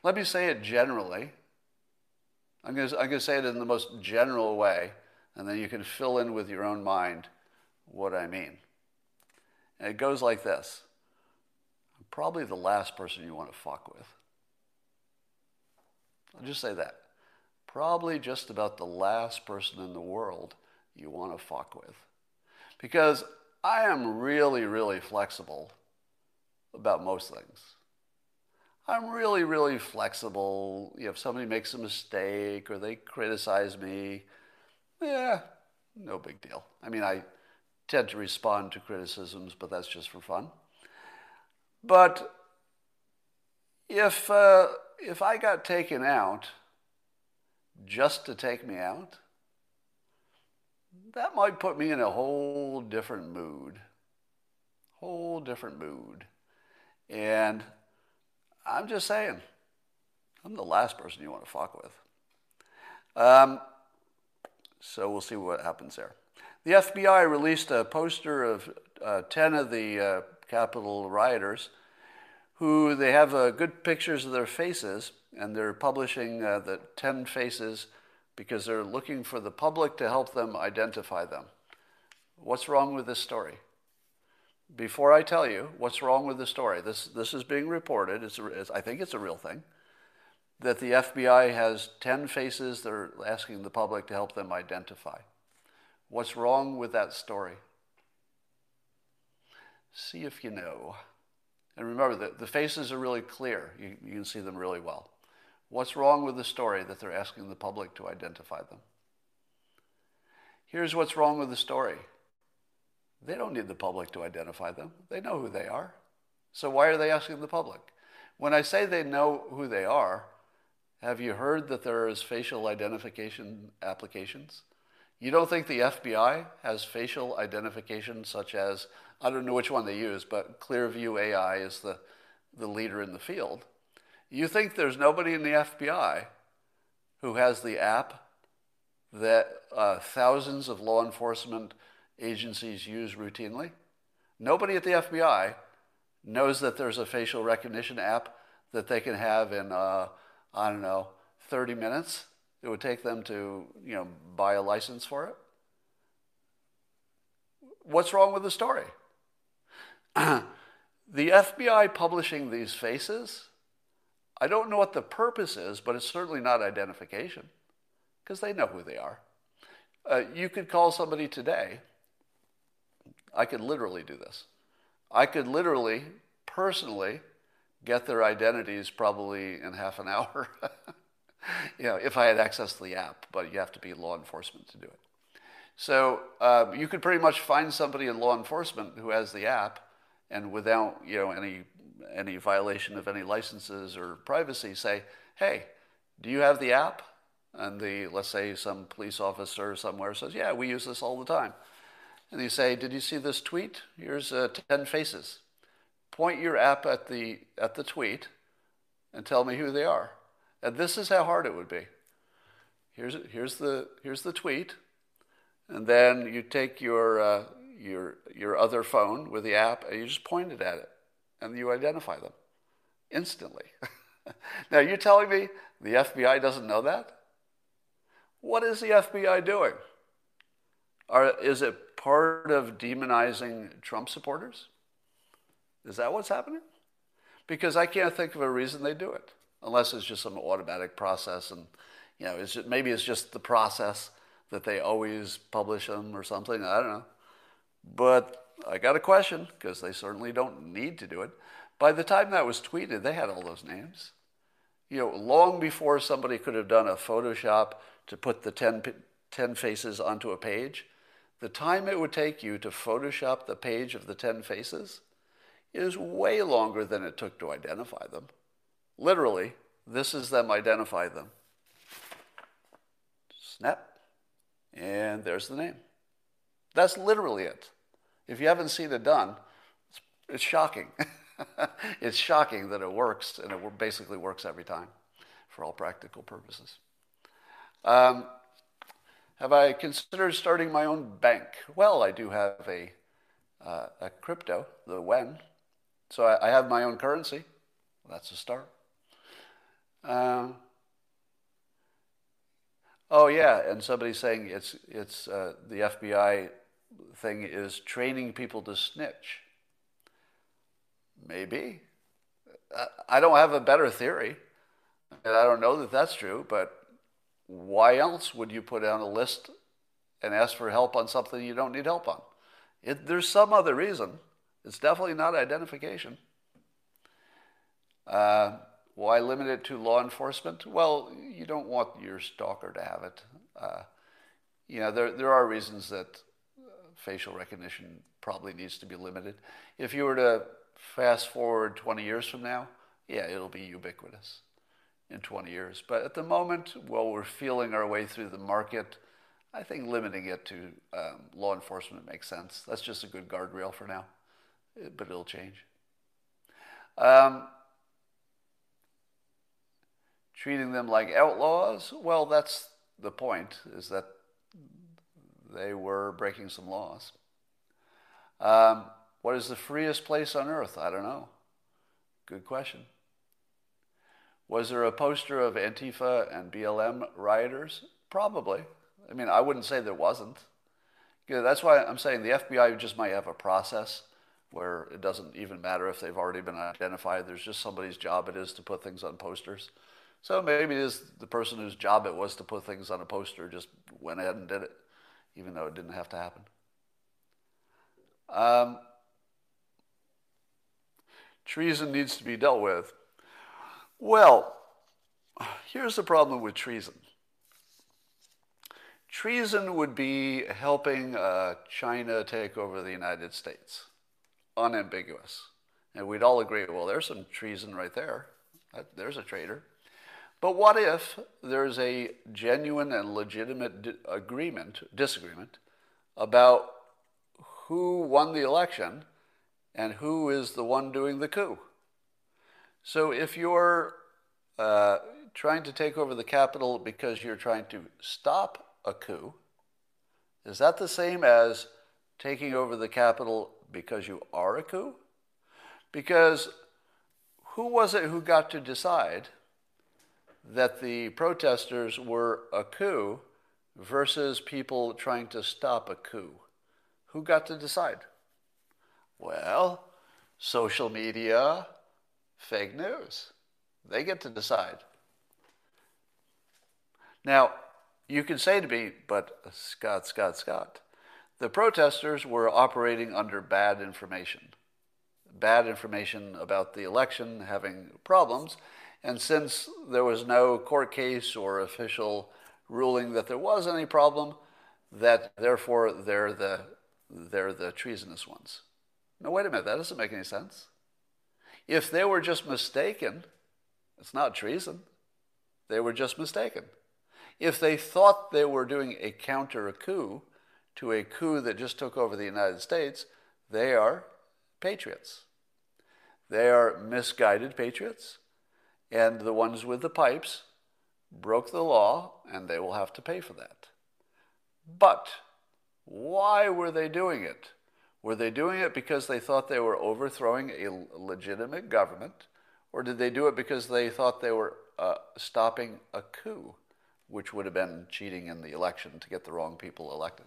Let me say it generally. I'm going, to, I'm going to say it in the most general way, and then you can fill in with your own mind what I mean. And it goes like this I'm probably the last person you want to fuck with. I'll just say that. Probably just about the last person in the world you want to fuck with. Because I am really, really flexible about most things. I'm really, really flexible. You know, if somebody makes a mistake or they criticize me, yeah, no big deal. I mean, I tend to respond to criticisms, but that's just for fun. But if, uh, if I got taken out just to take me out, that might put me in a whole different mood. Whole different mood. And I'm just saying, I'm the last person you want to fuck with. Um, so we'll see what happens there. The FBI released a poster of uh, 10 of the uh, Capitol rioters who they have uh, good pictures of their faces, and they're publishing uh, the 10 faces because they're looking for the public to help them identify them. What's wrong with this story? Before I tell you what's wrong with the story, this, this is being reported, it's, it's I think it's a real thing, that the FBI has 10 faces they're asking the public to help them identify. What's wrong with that story? See if you know. And remember, the, the faces are really clear. You, you can see them really well. What's wrong with the story that they're asking the public to identify them? Here's what's wrong with the story they don't need the public to identify them, they know who they are. So why are they asking the public? When I say they know who they are, have you heard that there is facial identification applications? You don't think the FBI has facial identification such as, I don't know which one they use, but Clearview AI is the, the leader in the field. You think there's nobody in the FBI who has the app that uh, thousands of law enforcement agencies use routinely? Nobody at the FBI knows that there's a facial recognition app that they can have in, uh, I don't know, 30 minutes. It would take them to, you know, buy a license for it. What's wrong with the story? (clears throat) the FBI publishing these faces I don't know what the purpose is, but it's certainly not identification because they know who they are. Uh, you could call somebody today. I could literally do this. I could literally, personally, get their identities probably in half an (laughs) hour. You know, if I had access to the app, but you have to be law enforcement to do it. So uh, you could pretty much find somebody in law enforcement who has the app, and without you know any any violation of any licenses or privacy, say, hey, do you have the app? And the, let's say some police officer somewhere says, yeah, we use this all the time. And you say, did you see this tweet? Here's uh, 10 faces. Point your app at the, at the tweet and tell me who they are. And this is how hard it would be. Here's, here's, the, here's the tweet. And then you take your, uh, your, your other phone with the app and you just point it at it and you identify them instantly. (laughs) now, you're telling me the FBI doesn't know that? What is the FBI doing? Are, is it part of demonizing Trump supporters? Is that what's happening? Because I can't think of a reason they do it, unless it's just some automatic process, and you know, it's just, maybe it's just the process that they always publish them or something. I don't know, but I got a question because they certainly don't need to do it. By the time that was tweeted, they had all those names. You know, long before somebody could have done a Photoshop to put the 10, 10 faces onto a page, the time it would take you to Photoshop the page of the 10 faces is way longer than it took to identify them. Literally, this is them identify them. Snap, and there's the name. That's literally it. If you haven't seen it done, it's, it's shocking. (laughs) it's shocking that it works, and it basically works every time for all practical purposes. Um, have I considered starting my own bank? Well, I do have a, uh, a crypto, the WEN. So I, I, have my own currency. That's a start. Um, oh, yeah, and somebody's saying it's, it's uh, the FBI thing is training people to snitch. Maybe. I don't have a better theory. And I don't know that that's true, but why else would you put on a list and ask for help on something you don't need help on? It, there's some other reason. It's definitely not identification. Uh, why limit it to law enforcement? Well, you don't want your stalker to have it. Uh, you know, there, there are reasons that facial recognition probably needs to be limited. If you were to fast forward 20 years from now, yeah, it'll be ubiquitous in 20 years. But at the moment, while we're feeling our way through the market, I think limiting it to um, law enforcement makes sense. That's just a good guardrail for now, but it'll change. Um, treating them like outlaws, well, that's the point, is that they were breaking some laws. Um, what is the freest place on earth? I don't know. Good question. Was there a poster of Antifa and BLM rioters? Probably. I mean, I wouldn't say there wasn't. that's why I'm saying the FBI just might have a process where it doesn't even matter if they've already been identified. There's just somebody's job it is to put things on posters. So maybe it is the person whose job it was to put things on a poster just went ahead and did it even though it didn't have to happen. Um, treason needs to be dealt with. Well, here's the problem with treason. Treason would be helping uh, China take over the United States, unambiguous. And we'd all agree, well, there's some treason right there. There's a traitor. But what if there's a genuine and legitimate di- agreement, disagreement about who won the election and who is the one doing the coup? So if you're uh, trying to take over the Capitol because you're trying to stop a coup, is that the same as taking over the Capitol because you are a coup? Because who was it who got to decide? That the protesters were a coup versus people trying to stop a coup. Who got to decide? Well, social media, fake news. They get to decide. Now, you can say to me, but Scott, Scott, Scott, the protesters were operating under bad information. Bad information about the election having problems, and since there was no court case or official ruling that there was any problem, that therefore they're the, they're the treasonous ones. No, wait a minute, that doesn't make any sense. If they were just mistaken, it's not treason. They were just mistaken. If they thought they were doing a counter coup to a coup that just took over the United States, they are patriots. They are misguided patriots and the ones with the pipes broke the law, and they will have to pay for that. But why were they doing it? Were they doing it because they thought they were overthrowing a legitimate government, or did they do it because they thought they were uh, stopping a coup, which would have been cheating in the election to get the wrong people elected?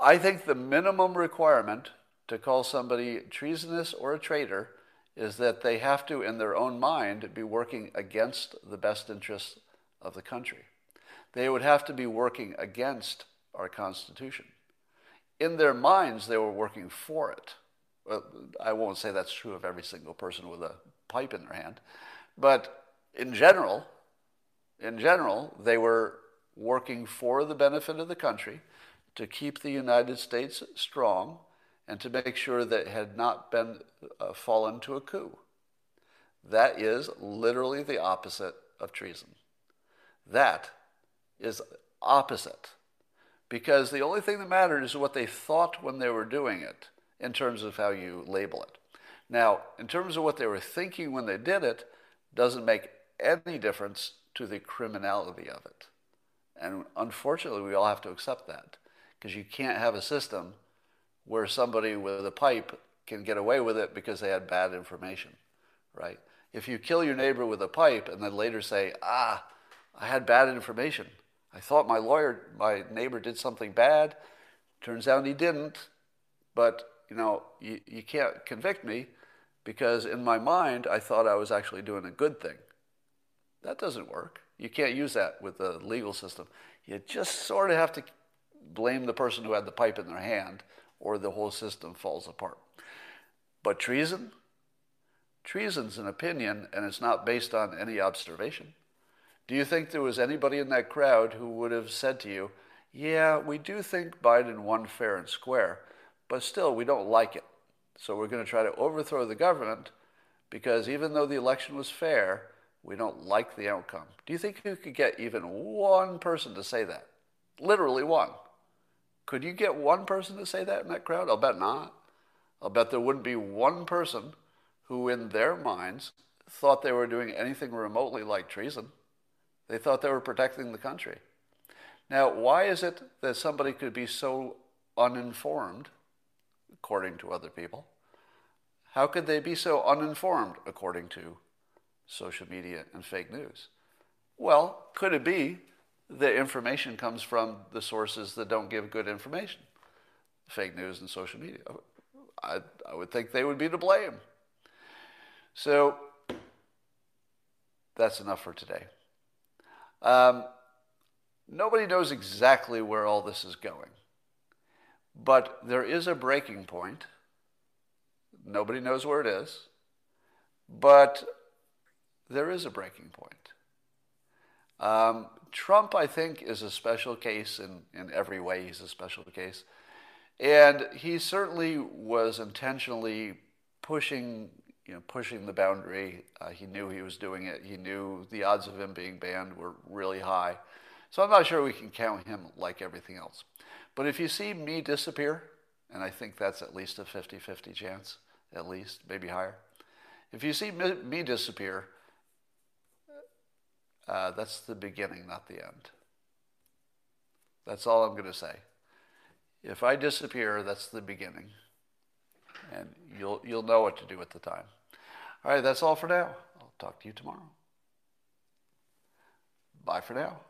I think the minimum requirement to call somebody treasonous or a traitor is that they have to, in their own mind, be working against the best interests of the country. They would have to be working against our Constitution. In their minds, they were working for it. I won't say that's true of every single person with a pipe in their hand. But in general, in general, they were working for the benefit of the country to keep the United States strong and to make sure that it had not been uh, fallen to a coup. That is literally the opposite of treason. That is opposite. Because the only thing that mattered is what they thought when they were doing it in terms of how you label it. Now, in terms of what they were thinking when they did it, doesn't make any difference to the criminality of it. And unfortunately, we all have to accept that because you can't have a system where somebody with a pipe can get away with it because they had bad information, right? If you kill your neighbor with a pipe and then later say, ah, I had bad information. I thought my lawyer, my neighbor did something bad. Turns out he didn't. But, you know, you, you can't convict me because in my mind, I thought I was actually doing a good thing. That doesn't work. You can't use that with the legal system. You just sort of have to blame the person who had the pipe in their hand, or the whole system falls apart. But treason? Treason's an opinion, and it's not based on any observation. Do you think there was anybody in that crowd who would have said to you, Yeah, we do think Biden won fair and square, but still, we don't like it. So we're going to try to overthrow the government because even though the election was fair, we don't like the outcome. Do you think you could get even one person to say that? Literally one. Could you get one person to say that in that crowd? I'll bet not. I'll bet there wouldn't be one person who, in their minds, thought they were doing anything remotely like treason. They thought they were protecting the country. Now, why is it that somebody could be so uninformed, according to other people? How could they be so uninformed, according to social media and fake news? Well, could it be the information comes from the sources that don't give good information, fake news and social media. I, I would think they would be to blame. So that's enough for today. Um, nobody knows exactly where all this is going, but there is a breaking point. Nobody knows where it is, but there is a breaking point. Um, Trump, I think, is a special case in, in every way. He's a special case. And he certainly was intentionally pushing, you know, pushing the boundary. Uh, he knew he was doing it. He knew the odds of him being banned were really high. So I'm not sure we can count him like everything else. But if you see me disappear, and I think that's at least a 50 50 chance, at least, maybe higher. If you see me, me disappear, uh, that's the beginning, not the end. That's all I'm going to say. If I disappear, that's the beginning. And you'll, you'll know what to do at the time. All right, that's all for now. I'll talk to you tomorrow. Bye for now.